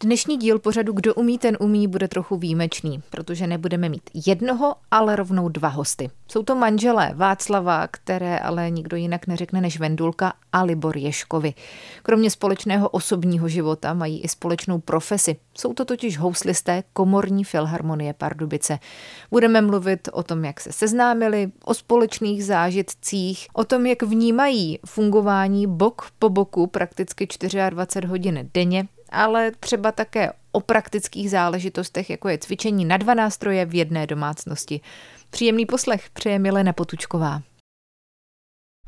Dnešní díl pořadu Kdo umí, ten umí bude trochu výjimečný, protože nebudeme mít jednoho, ale rovnou dva hosty. Jsou to manželé Václava, které ale nikdo jinak neřekne než Vendulka a Libor Ješkovi. Kromě společného osobního života mají i společnou profesi. Jsou to totiž houslisté Komorní filharmonie Pardubice. Budeme mluvit o tom, jak se seznámili, o společných zážitcích, o tom, jak vnímají fungování bok po boku prakticky 24 hodin denně ale třeba také o praktických záležitostech, jako je cvičení na dva nástroje v jedné domácnosti. Příjemný poslech přeje Milena Potučková.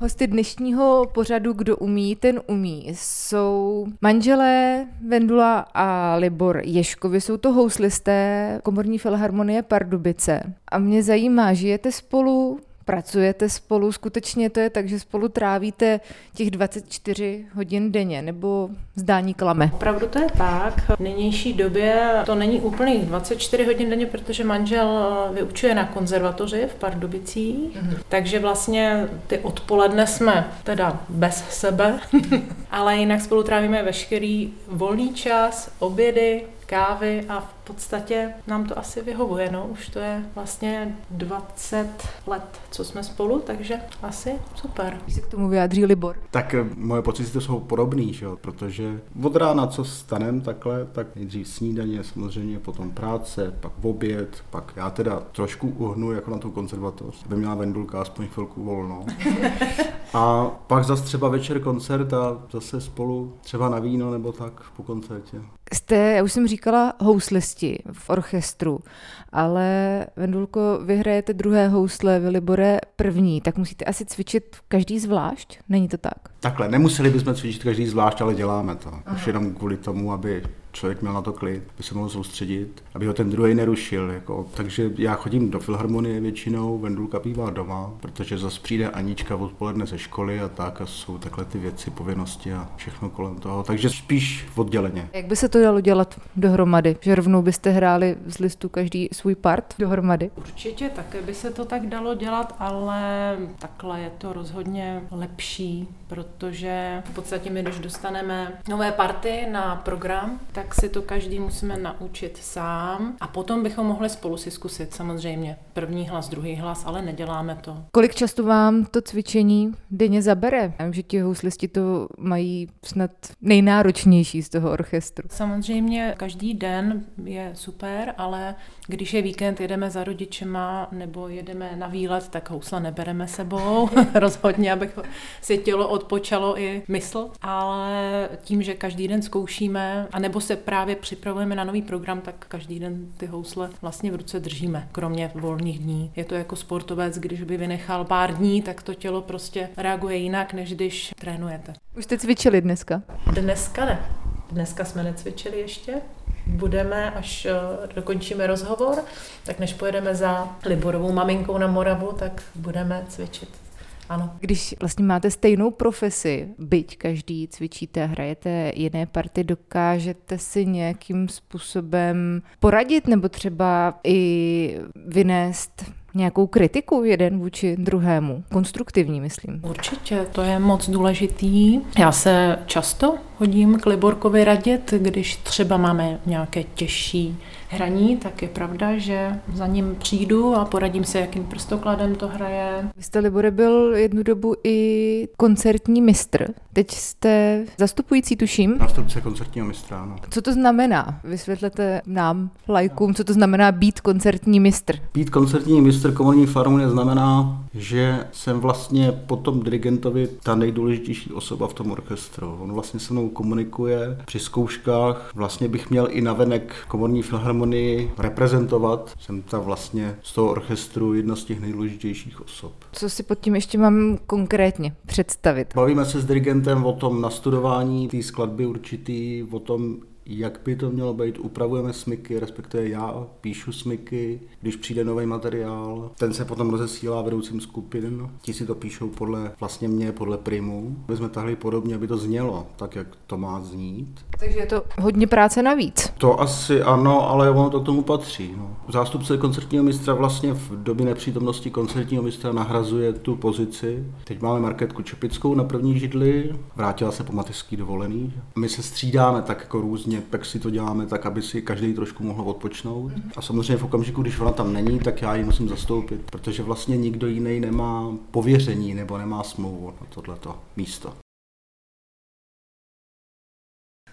Hosty dnešního pořadu Kdo umí, ten umí jsou manželé Vendula a Libor Ješkovi. Jsou to houslisté Komorní filharmonie Pardubice. A mě zajímá, žijete spolu, pracujete spolu, skutečně to je tak, že spolu trávíte těch 24 hodin denně, nebo zdání klame? Opravdu to je tak. V nynější době to není úplných 24 hodin denně, protože manžel vyučuje na konzervatoři v Pardubicích, mm-hmm. takže vlastně ty odpoledne jsme teda bez sebe, ale jinak spolu trávíme veškerý volný čas, obědy, kávy a v podstatě nám to asi vyhovuje. No. Už to je vlastně 20 let, co jsme spolu, takže asi super. Když se k tomu vyjádří Libor. Tak eh, moje pocity to jsou podobný, že jo? protože od rána, co stanem takhle, tak nejdřív snídaně, samozřejmě potom práce, pak v oběd, pak já teda trošku uhnu jako na tu konzervatoř, aby měla Vendulka aspoň chvilku volno. A pak zase třeba večer koncert a zase spolu třeba na víno nebo tak po koncertě. Jste, já už jsem říkala, houslisti v orchestru, ale Vendulko, vy hrajete druhé housle, vy Libore první, tak musíte asi cvičit každý zvlášť? Není to tak? Takhle, nemuseli bychom cvičit každý zvlášť, ale děláme to. Aha. Už jenom kvůli tomu, aby člověk měl na to klid, aby se mohl soustředit, aby ho ten druhý nerušil. Jako. Takže já chodím do filharmonie většinou, Vendulka bývá doma, protože zase přijde Anička odpoledne ze školy a tak a jsou takhle ty věci, povinnosti a všechno kolem toho. Takže spíš odděleně. Jak by se to dalo dělat dohromady? Že rovnou byste hráli z listu každý svůj part dohromady? Určitě také by se to tak dalo dělat, ale takhle je to rozhodně lepší, protože v podstatě my, když dostaneme nové party na program, tak si to každý musíme naučit sám a potom bychom mohli spolu si zkusit samozřejmě. První hlas, druhý hlas, ale neděláme to. Kolik často vám to cvičení denně zabere? Já vím, že ti houslisti to mají snad nejnáročnější z toho orchestru. Samozřejmě každý den je super, ale když je víkend, jedeme za rodičema nebo jedeme na výlet, tak housle nebereme sebou. Rozhodně, abych si tělo odpočalo i mysl. Ale tím, že každý den zkoušíme, anebo se právě připravujeme na nový program, tak každý den ty housle vlastně v ruce držíme, kromě volných dní. Je to jako sportovec, když by vynechal pár dní, tak to tělo prostě reaguje jinak, než když trénujete. Už jste cvičili dneska? Dneska ne. Dneska jsme necvičili ještě, budeme, až eh, dokončíme rozhovor, tak než pojedeme za Liborovou maminkou na Moravu, tak budeme cvičit. Ano. Když vlastně máte stejnou profesi, byť každý cvičíte, hrajete jiné party, dokážete si nějakým způsobem poradit nebo třeba i vynést nějakou kritiku jeden vůči druhému. Konstruktivní, myslím. Určitě, to je moc důležitý. Já se často hodím k Liborkovi radit, když třeba máme nějaké těžší hraní, tak je pravda, že za ním přijdu a poradím se, jakým prstokladem to hraje. Vy jste, Libore, byl jednu dobu i koncertní mistr. Teď jste zastupující, tuším. Nástupce koncertního mistra, ano. Co to znamená? Vysvětlete nám, lajkům, co to znamená být koncertní mistr. Být koncertní mistr komorní farmy znamená, že jsem vlastně potom dirigentovi ta nejdůležitější osoba v tom orchestru. On vlastně se mnou komunikuje při zkouškách. Vlastně bych měl i navenek komorní filharmonii reprezentovat. Jsem tam vlastně z toho orchestru jedna z těch nejdůležitějších osob. Co si pod tím ještě mám konkrétně představit? Bavíme se s dirigentem o tom nastudování té skladby určitý, o tom, jak by to mělo být. Upravujeme smyky, respektive já píšu smyky, když přijde nový materiál. Ten se potom rozesílá vedoucím skupin. Ti si to píšou podle vlastně mě, podle primu. My jsme tahli podobně, aby to znělo tak, jak to má znít. Takže je to hodně práce navíc. To asi ano, ale ono to k tomu patří. No. Zástupce koncertního mistra vlastně v době nepřítomnosti koncertního mistra nahrazuje tu pozici. Teď máme Marketku Čepickou na první židli, vrátila se po mateřský dovolený. My se střídáme tak jako různě, pak si to děláme tak, aby si každý trošku mohl odpočnout. A samozřejmě v okamžiku, když ona tam není, tak já ji musím zastoupit, protože vlastně nikdo jiný nemá pověření nebo nemá smlouvu na tohleto místo.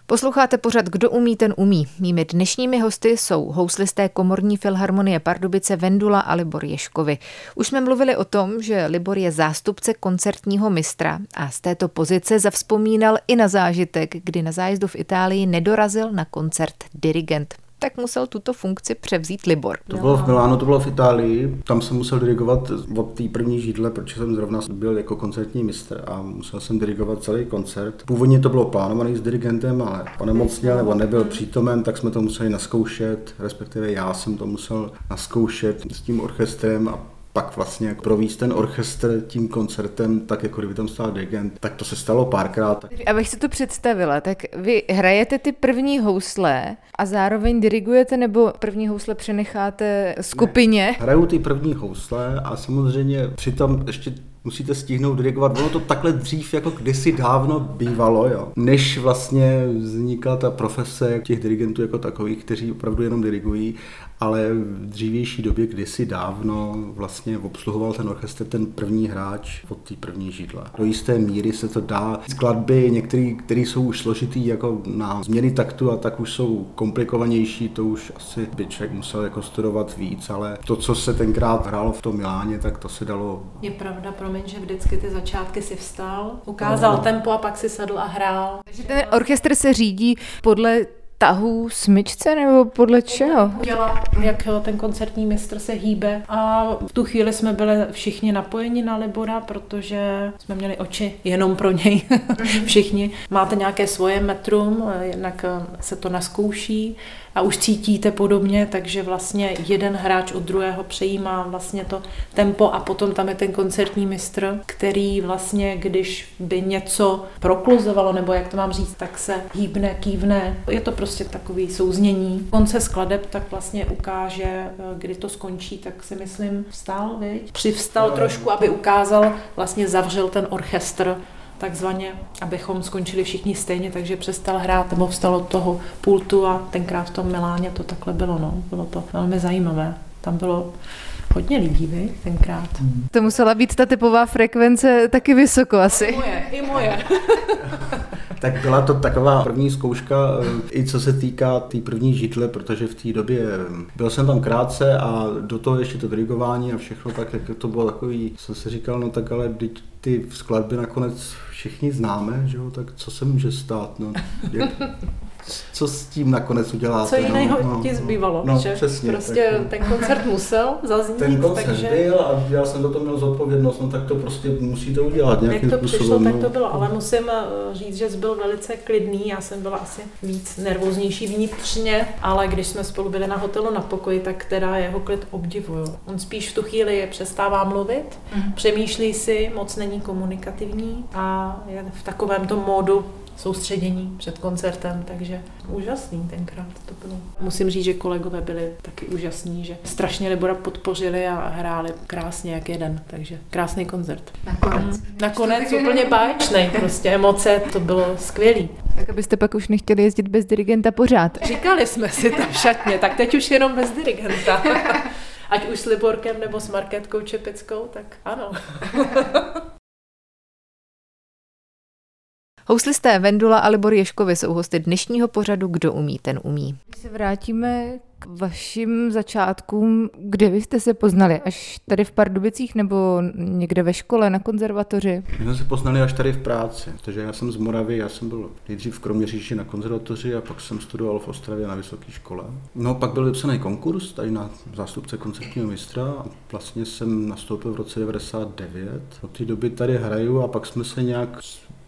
Posloucháte pořad Kdo umí, ten umí. Mými dnešními hosty jsou houslisté komorní filharmonie Pardubice Vendula a Libor Ješkovi. Už jsme mluvili o tom, že Libor je zástupce koncertního mistra a z této pozice zavzpomínal i na zážitek, kdy na zájezdu v Itálii nedorazil na koncert dirigent tak musel tuto funkci převzít Libor. To bylo v Milánu, to bylo v Itálii. Tam jsem musel dirigovat od té první židle, protože jsem zrovna byl jako koncertní mistr a musel jsem dirigovat celý koncert. Původně to bylo plánovaný s dirigentem, ale onemocněl nebo nebyl přítomen, tak jsme to museli naskoušet, respektive já jsem to musel naskoušet s tím orchestrem a pak vlastně províst ten orchestr tím koncertem, tak jako kdyby tam stál dirigent, tak to se stalo párkrát. Abych si to představila, tak vy hrajete ty první housle a zároveň dirigujete nebo první housle přenecháte skupině? Ne, hraju ty první housle a samozřejmě přitom ještě musíte stihnout dirigovat. Bylo to takhle dřív, jako kdysi dávno bývalo, jo. než vlastně vznikla ta profese těch dirigentů jako takových, kteří opravdu jenom dirigují ale v dřívější době, kdysi dávno, vlastně obsluhoval ten orchestr ten první hráč od té první židle. Do jisté míry se to dá. Skladby, některé, které jsou už složitý jako na změny taktu a tak už jsou komplikovanější, to už asi by člověk musel jako studovat víc, ale to, co se tenkrát hrálo v tom Miláně, tak to se dalo. Je pravda, promiň, že vždycky ty začátky si vstal, ukázal no. tempo a pak si sedl a hrál. Takže ten orchestr se řídí podle tahu smyčce nebo podle čeho? Dělá, jak ten koncertní mistr se hýbe a v tu chvíli jsme byli všichni napojeni na Libora, protože jsme měli oči jenom pro něj všichni. Máte nějaké svoje metrum, jednak se to naskouší a už cítíte podobně, takže vlastně jeden hráč od druhého přejímá vlastně to tempo a potom tam je ten koncertní mistr, který vlastně, když by něco prokluzovalo, nebo jak to mám říct, tak se hýbne, kývne. Je to prostě takový souznění. Konce skladeb tak vlastně ukáže, kdy to skončí, tak si myslím vstal, viď? Přivstal trošku, aby ukázal, vlastně zavřel ten orchestr takzvaně, abychom skončili všichni stejně, takže přestal hrát nebo vstal od toho pultu a tenkrát v tom Miláně to takhle bylo, no. Bylo to velmi zajímavé. Tam bylo hodně lidí, vy, tenkrát. To musela být ta typová frekvence taky vysoko asi. I moje, i moje. tak byla to taková první zkouška, eh, i co se týká té tý první židle, protože v té době eh, byl jsem tam krátce a do toho ještě to dirigování a všechno, tak jak to bylo takový, jsem si říkal, no tak ale ty skladby nakonec všichni známe, že jo, tak co se může stát, no, co s tím nakonec uděláte. Co jiného no, no, ti zbývalo, no, že přesně, prostě tak, ten koncert musel zaznít. Ten koncert takže... byl a já jsem do toho měl zodpovědnost, no tak to prostě musíte udělat nějakým Jak to způsobem, přišlo, no. tak to bylo, ale musím eh, říct, že jsi byl velice klidný, já jsem byla asi víc nervóznější vnitřně, ale když jsme spolu byli na hotelu na pokoji, tak teda jeho klid obdivuju. On spíš v tu chvíli přestává mluvit, mm. přemýšlí si, moc není komunikativní a je v takovém tom módu soustředění před koncertem, takže úžasný tenkrát to bylo. Musím říct, že kolegové byli taky úžasní, že strašně Libora podpořili a hráli krásně jak jeden, takže krásný koncert. Nakonec. Nakonec úplně báječný, prostě emoce, to bylo skvělý. Tak abyste pak už nechtěli jezdit bez dirigenta pořád. Říkali jsme si to v šatně, tak teď už jenom bez dirigenta. Ať už s Liborkem nebo s Marketkou Čepickou, tak ano. Houslisté Vendula a Libor Ješkovi jsou hosty dnešního pořadu Kdo umí, ten umí. Když se vrátíme k vašim začátkům, kde vy jste se poznali? Až tady v Pardubicích nebo někde ve škole, na konzervatoři? My jsme se poznali až tady v práci, protože já jsem z Moravy, já jsem byl nejdřív v Kroměříži na konzervatoři a pak jsem studoval v Ostravě na vysoké škole. No pak byl vypsaný konkurs tady na zástupce koncertního mistra a vlastně jsem nastoupil v roce 99. Od té doby tady hraju a pak jsme se nějak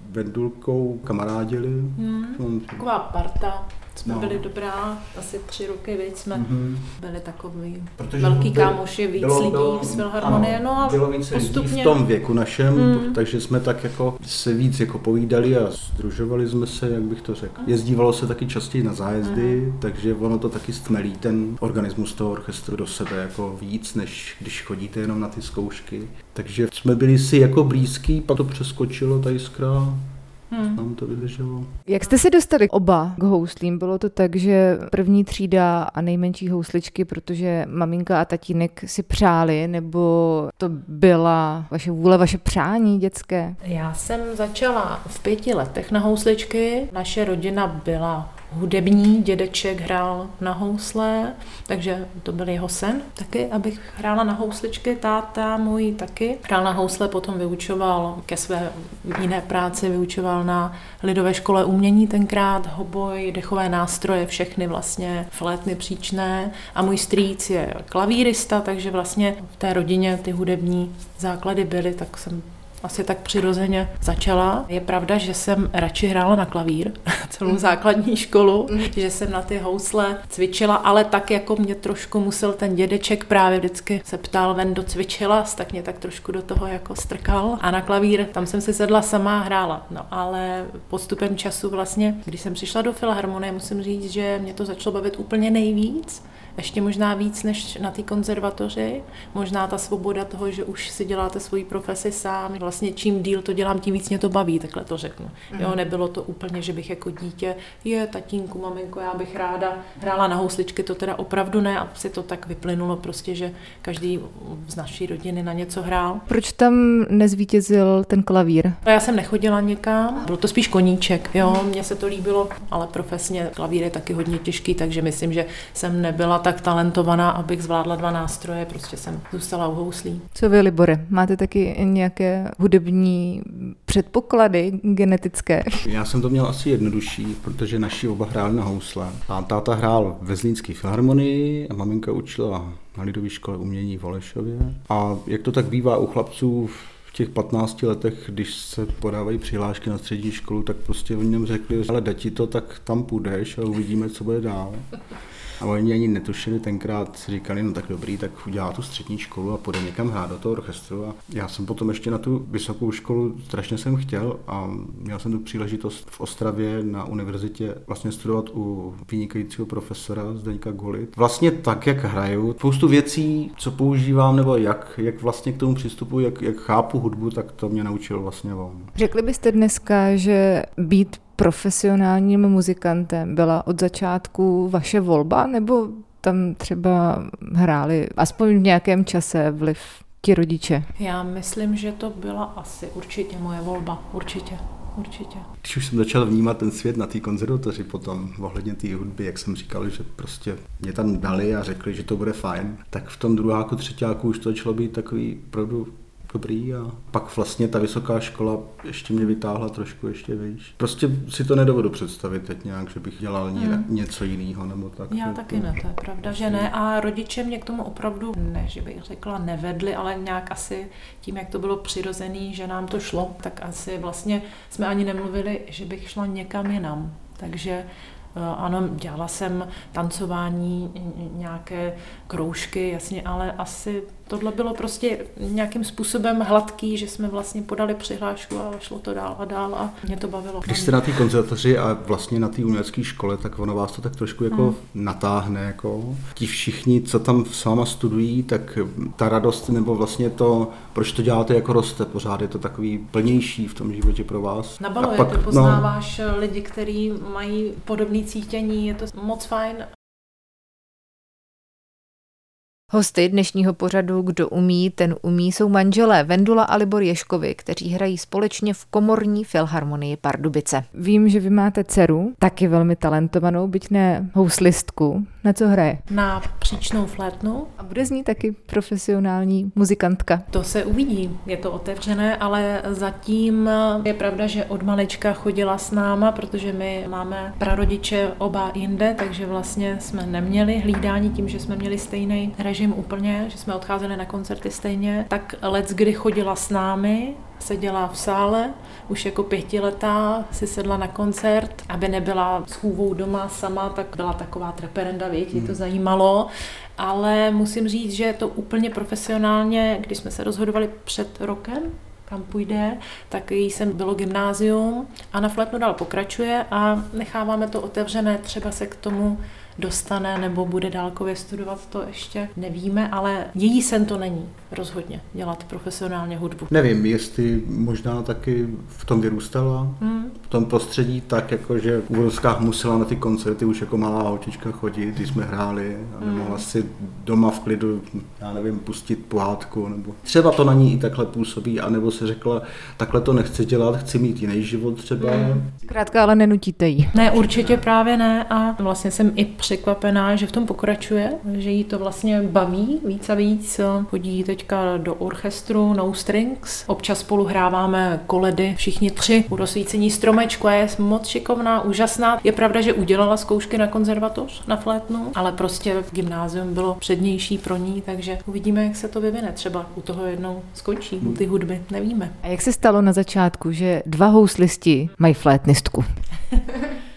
Vendulkou kamarádili. Hmm, taková parta jsme No. byli dobrá, asi tři roky, víc jsme Mhm. byli takový Protože velký byl- kámoši, víc bylo- lidí bylo- z Filharmonie, ano, no a bylo více lidí postupně... v tom věku našem, Mm. takže jsme tak jako se víc jako povídali a združovali jsme se, jak bych to řekl. Jezdívalo se taky častěji na zájezdy, takže ono to taky stmelí ten organismus toho orchestru do sebe jako víc, než když chodíte jenom na ty zkoušky. Takže jsme byli si jako blízký, pak to přeskočilo ta jiskra, Hmm. nám to vydrželo. Jak jste se dostali oba k houslím? Bylo to tak, že první třída a nejmenší housličky, protože maminka a tatínek si přáli, nebo to byla vaše vůle, vaše přání dětské? Já jsem začala v pěti letech na housličky. Naše rodina byla hudební, dědeček hrál na housle, takže to byl jeho sen taky, abych hrála na housličky, táta můj taky. Hrál na housle, potom vyučoval ke své jiné práci, vyučoval na Lidové škole umění tenkrát, hoboj, dechové nástroje, všechny vlastně, flétny příčné a můj strýc je klavírista, takže vlastně v té rodině ty hudební základy byly, tak jsem asi tak přirozeně začala. Je pravda, že jsem radši hrála na klavír celou základní školu, že jsem na ty housle cvičila, ale tak jako mě trošku musel ten dědeček právě vždycky se ptal, ven do cvičila, tak mě tak trošku do toho jako strkal. A na klavír, tam jsem si sedla sama a hrála. No ale postupem času vlastně, když jsem přišla do Filharmonie, musím říct, že mě to začalo bavit úplně nejvíc ještě možná víc než na té konzervatoři. Možná ta svoboda toho, že už si děláte svoji profesi sám. Vlastně čím díl to dělám, tím víc mě to baví, takhle to řeknu. Jo, nebylo to úplně, že bych jako dítě, je tatínku, maminko, já bych ráda hrála na housličky, to teda opravdu ne, a si to tak vyplynulo prostě, že každý z naší rodiny na něco hrál. Proč tam nezvítězil ten klavír? No, já jsem nechodila nikam, byl to spíš koníček, jo, mně se to líbilo, ale profesně klavír je taky hodně těžký, takže myslím, že jsem nebyla tak talentovaná, abych zvládla dva nástroje, prostě jsem zůstala u houslí. Co vy, Libore? Máte taky nějaké hudební předpoklady genetické? Já jsem to měl asi jednodušší, protože naši oba hráli na housle. A táta hrál ve Zlínské filharmonii a maminka učila na Lidové škole umění v Olešově. A jak to tak bývá u chlapců v těch 15 letech, když se podávají přihlášky na střední školu, tak prostě oni nám řekli, ale dať ti to, tak tam půjdeš a uvidíme, co bude dál. A oni ani netušili tenkrát, říkali, no tak dobrý, tak udělá tu střední školu a půjde někam hrát do toho orchestru. A já jsem potom ještě na tu vysokou školu strašně jsem chtěl a měl jsem tu příležitost v Ostravě na univerzitě vlastně studovat u vynikajícího profesora Zdeňka Golit. Vlastně tak, jak hraju, spoustu věcí, co používám, nebo jak, jak vlastně k tomu přistupuji, jak, jak chápu hudbu, tak to mě naučil vlastně on. Řekli byste dneska, že být profesionálním muzikantem byla od začátku vaše volba, nebo tam třeba hráli aspoň v nějakém čase vliv ti rodiče? Já myslím, že to byla asi určitě moje volba, určitě. Určitě. Když už jsem začal vnímat ten svět na té konzervatoři potom ohledně té hudby, jak jsem říkal, že prostě mě tam dali a řekli, že to bude fajn, tak v tom druháku, třetíku už to začalo být takový opravdu dobrý a pak vlastně ta vysoká škola ještě mě vytáhla trošku ještě výš. Prostě si to nedovedu představit teď nějak, že bych dělal ně, Hmm. něco jiného nebo tak. Já To- taky ne, to je pravda, že ne. A rodiče mě k tomu opravdu, ne, že bych řekla, nevedli, ale nějak asi tím, jak to bylo přirozený, že nám to šlo, tak asi vlastně jsme ani nemluvili, že bych šla někam jinam. Takže eh, ano, dělala jsem tancování, nějaké kroužky, jasně, ale asi tohle bylo prostě nějakým způsobem hladký, že jsme vlastně podali přihlášku a šlo to dál a dál a mě to bavilo. Když jste na té konzervatoři a vlastně na té umělecké škole, tak ono vás to tak trošku jako Hmm. natáhne. Jako. Ti všichni, co tam s váma studují, tak ta radost nebo vlastně to, proč to děláte, jako roste pořád. Je to takový plnější v tom životě pro vás. Nabaluje, A ty no, poznáváš lidi, kteří mají podobné cítění, je to moc fajn. Hosty dnešního pořadu Kdo umí, ten umí jsou manželé Vendula a Libor Ješkovi, kteří hrají společně v komorní filharmonii Pardubice. Vím, že vy máte dceru, taky velmi talentovanou, byť ne houslistku. Na co hraje? Na příčnou flétnu. A bude z ní taky profesionální muzikantka. To se uvidí, je to otevřené, ale zatím je pravda, že od malička chodila s náma, protože my máme prarodiče oba jinde, takže vlastně jsme neměli hlídání tím, že jsme měli stejný režim úplně, že jsme odcházeli na koncerty stejně, tak let kdy chodila s námi, seděla v sále, už jako pětiletá si sedla na koncert, aby nebyla s chůvou doma sama, tak byla taková treperenda, věď, hmm. to zajímalo. Ale musím říct, že to úplně profesionálně, když jsme se rozhodovali před rokem, kam půjde, tak jí jsem bylo gymnázium a na flétnu dál pokračuje a necháváme to otevřené, třeba se k tomu dostane nebo bude dálkově studovat, to ještě nevíme, ale její sen to není rozhodně dělat profesionálně hudbu. Nevím, jestli možná taky v tom vyrůstala, hmm. v tom prostředí tak, jako že v Úrovskách musela na ty koncerty už jako malá holčička chodit, když jsme hráli a hmm. nemohla hmm. si doma v klidu, já nevím, pustit pohádku, nebo třeba to na ní i takhle působí, anebo se řekla, takhle to nechci dělat, chci mít jiný život třeba. Hmm. Krátka, ale nenutíte jí. Ne, určitě právě ne a vlastně jsem i překvapená, že v tom pokračuje, že jí to vlastně baví víc a víc. Chodí teďka do orchestru No Strings. Občas spolu hráváme koledy, všichni tři u rozsvícení stromečku a je moc šikovná, úžasná. Je pravda, že udělala zkoušky na konzervatoř, na flétnu, ale prostě v gymnázium bylo přednější pro ní, takže uvidíme, jak se to vyvine. Třeba u toho jednou skončí, u ty hudby, nevíme. A jak se stalo na začátku, že dva houslisti mají flétnistku?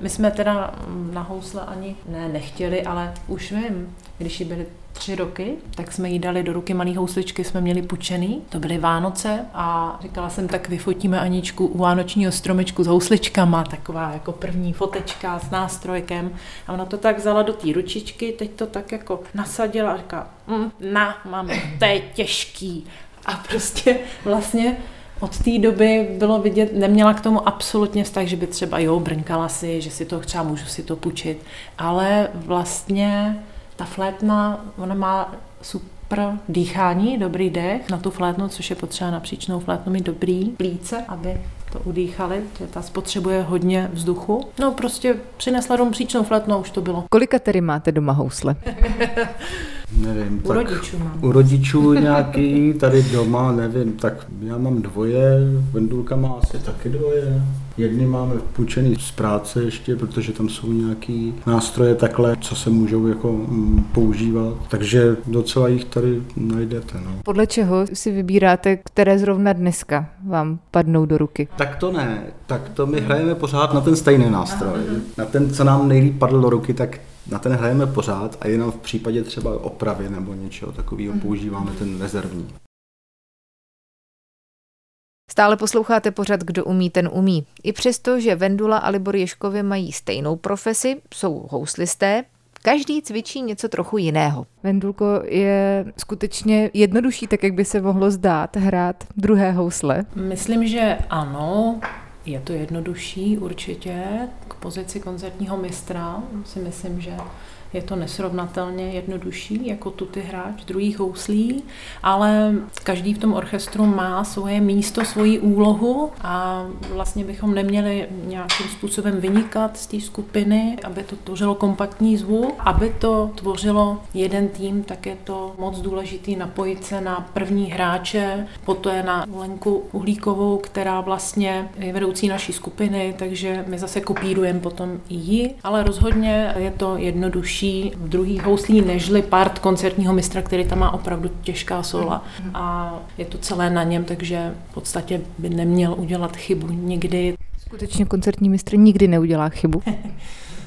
My jsme teda na housle ani ne, nechtěli, ale už vím, když jí byly tři roky, tak jsme jí dali do ruky malý housličky, jsme měli pučený, to byly Vánoce a říkala jsem, tak vyfotíme Aničku u vánočního stromečku s housličkama, taková jako první fotečka s nástrojkem a ona to tak vzala do té ručičky, teď to tak jako nasadila a říká, mm, na, máme, to je těžký a prostě vlastně od té doby bylo vidět, neměla k tomu absolutně vztah, že by třeba jo, brnkala si, že si to třeba můžu si to půjčit, ale vlastně ta flétna, ona má super dýchání, dobrý dech na tu flétnu, což je potřeba na příčnou flétnu mít dobrý plíce, aby to udýchali, že ta spotřebuje hodně vzduchu. No prostě přinesla domů příčnou flétnu už to bylo. Kolika tedy máte doma housle? nevím. U tak rodičů mám. U rodičů nějaký, tady doma, nevím, tak já mám dvoje, Vendulka má asi taky dvoje. Jedny máme půjčený z práce ještě, protože tam jsou nějaký nástroje takhle, co se můžou jako mm, používat. Takže docela jich tady najdete. No. Podle čeho si vybíráte, které zrovna dneska vám padnou do ruky? Tak to ne. Tak to my hrajeme pořád na ten stejný nástroj. Na ten, co nám nejlíp padl do ruky, tak na ten hrajeme pořád a jenom v případě třeba opravy nebo něčeho takového používáme ten rezervní. Stále posloucháte pořad Kdo umí, ten umí. I přesto, že Vendula a Libor Ješkovi mají stejnou profesi, jsou houslisté, každý cvičí něco trochu jiného. Vendulko, je skutečně jednodušší, tak jak by se mohlo zdát, hrát druhé housle? Myslím, že ano. Je to jednodušší určitě k pozici koncertního mistra. Si myslím, že je to nesrovnatelně jednodušší jako tuty hráč druhých houslí, ale každý v tom orchestru má svoje místo, svoji úlohu a vlastně bychom neměli nějakým způsobem vynikat z té skupiny, aby to tvořilo kompaktní zvuk, aby to tvořilo jeden tým, tak je to moc důležitý napojit se na první hráče, poté na Lenku Uhlíkovou, která vlastně je vedoucí naší skupiny, takže my zase kopírujeme potom i ji, ale rozhodně je to jednodušší lepší v druhý houslí nežli part koncertního mistra, který tam má opravdu těžká sola a je to celé na něm, takže v podstatě by neměl udělat chybu nikdy. Skutečně koncertní mistr nikdy neudělá chybu.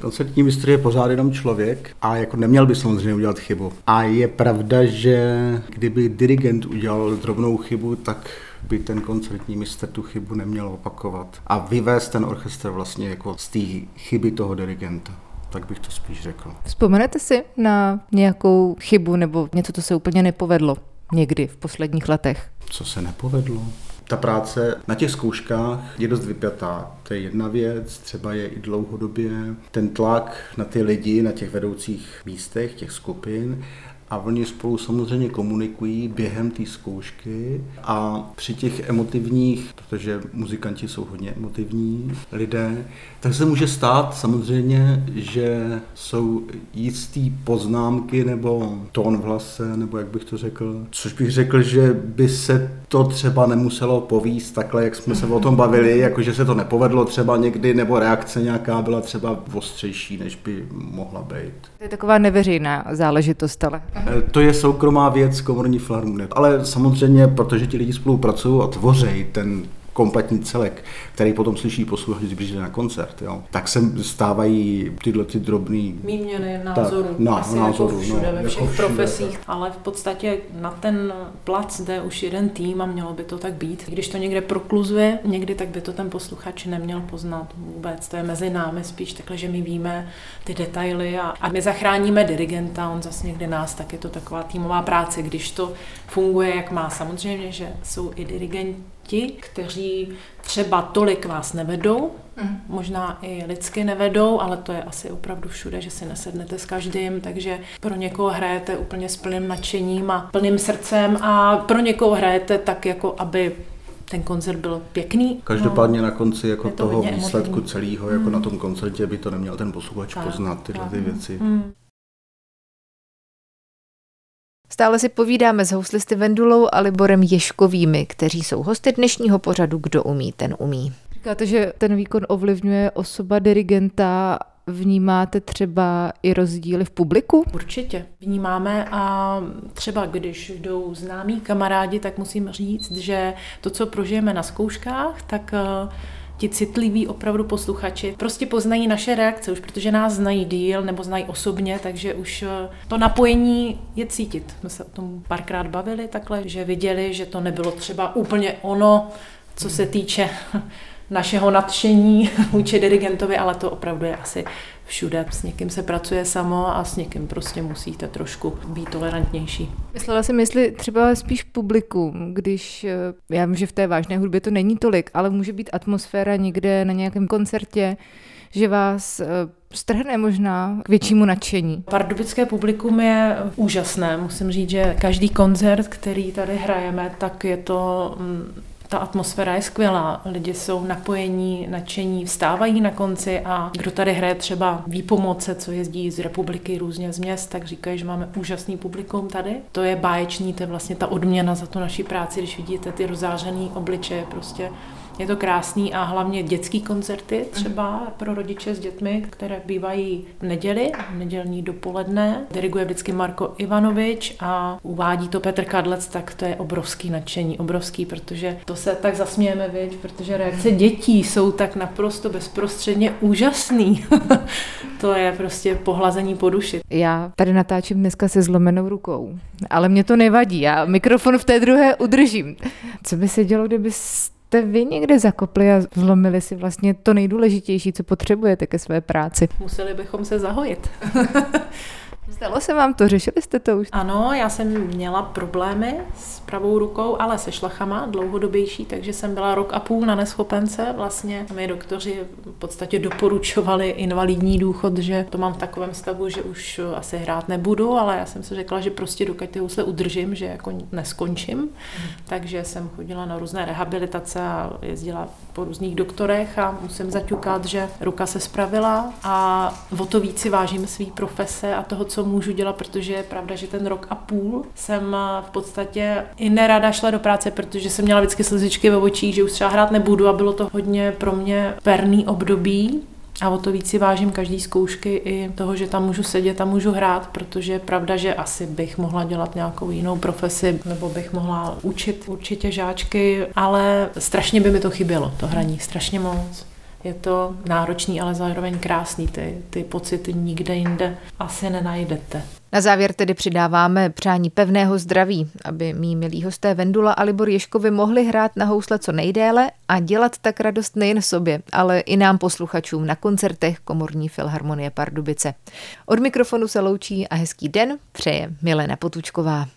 Koncertní mistr je pořád jenom člověk a jako neměl by samozřejmě udělat chybu. A je pravda, že kdyby dirigent udělal drobnou chybu, tak by ten koncertní mistr tu chybu neměl opakovat a vyvést ten orchestr vlastně jako z té chyby toho dirigenta tak bych to spíš řekl. Vzpomenete si na nějakou chybu nebo něco, co se úplně nepovedlo někdy v posledních letech? Co se nepovedlo? Ta práce na těch zkouškách je dost vypjatá. To je jedna věc, třeba je i dlouhodobě ten tlak na ty lidi na těch vedoucích místech, těch skupin a oni spolu samozřejmě komunikují během té zkoušky a při těch emotivních, protože muzikanti jsou hodně emotivní lidé, tak se může stát samozřejmě, že jsou jistý poznámky nebo tón v hlase, nebo jak bych to řekl, což bych řekl, že by se to třeba nemuselo povíst takhle, jak jsme se o tom bavili, jako že se to nepovedlo třeba někdy, nebo reakce nějaká byla třeba ostřejší, než by mohla být. To je taková neveřejná záležitost, ale. To je soukromá věc komorní filharmonie. Ale samozřejmě, protože ti lidi spolupracují a tvoří ten kompletní celek, který potom slyší posluchač, když přijde na koncert, jo, tak se stávají tyhle ty drobný... Výměny názorů, tak, na, asi názoru, jako všude, no, ve všech jako všude, profesích, tak. ale v podstatě na ten plac jde už jeden tým a mělo by to tak být. Když to někde prokluzuje někdy, tak by to ten posluchač neměl poznat vůbec. To je mezi námi spíš takhle, že my víme ty detaily a, a my zachráníme dirigenta, on zase někdy nás, tak je to taková týmová práce, když to funguje, jak má. Samozřejmě, že jsou i dirigenti, ti, kteří třeba tolik vás nevedou, mm. možná i lidsky nevedou, ale to je asi opravdu všude, že si nesednete s každým, takže pro někoho hrajete úplně s plným nadšením a plným srdcem a pro někoho hrajete tak, jako aby ten koncert byl pěkný. Každopádně no, na konci jako toho výsledku celého, jako mm. na tom koncertě by to neměl ten posluchač poznat tyhle ty věci. Mm. Stále si povídáme s houslisty Vendulou a Liborem Ješkovými, kteří jsou hosty dnešního pořadu Kdo umí, ten umí. Říkáte, že ten výkon ovlivňuje osoba dirigenta Vnímáte třeba i rozdíly v publiku? Určitě. Vnímáme a třeba když jdou známí kamarádi, tak musím říct, že to, co prožijeme na zkouškách, tak eh, ti citliví opravdu posluchači prostě poznají naše reakce už, protože nás znají díl nebo znají osobně, takže už eh, to napojení je cítit. My se o tom párkrát bavili takhle, že viděli, že to nebylo třeba úplně ono, co se týče našeho nadšení vůči dirigentovi, ale to opravdu je asi všude. S někým se pracuje samo a s někým prostě musíte trošku být tolerantnější. Myslela jsem, jestli třeba spíš publikum, když, eh, já vím, že v té vážné hudbě to není tolik, ale může být atmosféra někde na nějakém koncertě, že vás eh, strhne možná k většímu nadšení. Pardubické publikum je úžasné. Musím říct, že každý koncert, který tady hrajeme, tak je to mm, ta atmosféra je skvělá, lidi jsou napojení, nadšení, vstávají na konci a kdo tady hraje třeba výpomoce, co jezdí z republiky různě z měst, tak říkají, že máme úžasný publikum tady. To je báječný, to je vlastně ta odměna za tu naši práci, když vidíte ty rozářený obličeje, prostě je to krásný a hlavně dětský koncerty třeba pro rodiče s dětmi, které bývají v neděli, v nedělní dopoledne. Diriguje vždycky Marko Ivanovič a uvádí to Petr Kadlec, tak to je obrovský nadšení, obrovský, protože to se tak zasmějeme, viď, protože reakce dětí jsou tak naprosto bezprostředně úžasný. to je prostě pohlazení po duši. Já tady natáčím dneska se zlomenou rukou, ale mě to nevadí, já mikrofon v té druhé udržím. Co by se dělo, kdyby jste vy někde zakopli a zlomili si vlastně to nejdůležitější, co potřebujete ke své práci? Museli bychom se zahojit. Stalo se vám to? Řešili jste to už? Ano, já jsem měla problémy s pravou rukou, ale se šlachama dlouhodobější, takže jsem byla rok a půl na neschopence. Vlastně mi doktoři v podstatě doporučovali invalidní důchod, že to mám v takovém stavu, že už asi hrát nebudu, ale já jsem si řekla, že prostě dokud ty housle udržím, že jako neskončím. Hmm. Takže jsem chodila na různé rehabilitace a jezdila po různých doktorech a musím zaťukat, že ruka se spravila a o to víc si vážím své profese a toho, co můžu dělat, protože je pravda, že ten rok a půl jsem v podstatě i nerada šla do práce, protože jsem měla vždycky slzičky ve očích, že už třeba hrát nebudu a bylo to hodně pro mě perný období. A o to víc si vážím každý zkoušky i toho, že tam můžu sedět a můžu hrát, protože je pravda, že asi bych mohla dělat nějakou jinou profesi, nebo bych mohla učit určitě žáčky, ale strašně by mi to chybělo, to hraní, strašně moc. Je to náročný, ale zároveň krásný. Ty, ty pocity nikde jinde asi nenajdete. Na závěr tedy přidáváme přání pevného zdraví, aby mý milí hosté Vendula a Libor Ješkovi mohli hrát na housle co nejdéle a dělat tak radost nejen sobě, ale i nám posluchačům na koncertech Komorní filharmonie Pardubice. Od mikrofonu se loučí a hezký den přeje Milena Potučková.